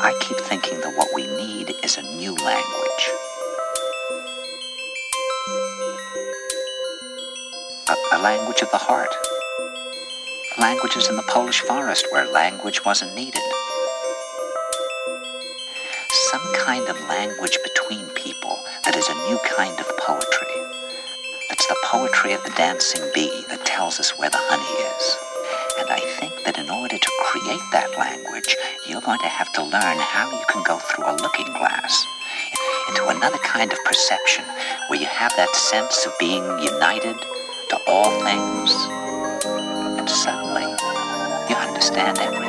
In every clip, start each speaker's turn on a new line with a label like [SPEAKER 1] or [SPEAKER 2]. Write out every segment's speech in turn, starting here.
[SPEAKER 1] I keep thinking that what we need is a new language. A, a language of the heart. Languages in the Polish forest where language wasn't needed. Some kind of language between people that is a new kind of poetry. That's the poetry of the dancing bee that tells us where the honey is. And I think that in order to create that language, you're going to have to learn how you can go through a looking glass into another kind of perception where you have that sense of being united to all things. And suddenly, you understand everything.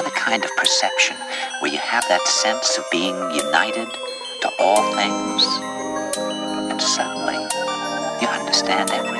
[SPEAKER 1] Another kind of perception where you have that sense of being united to all things. And suddenly, you understand everything.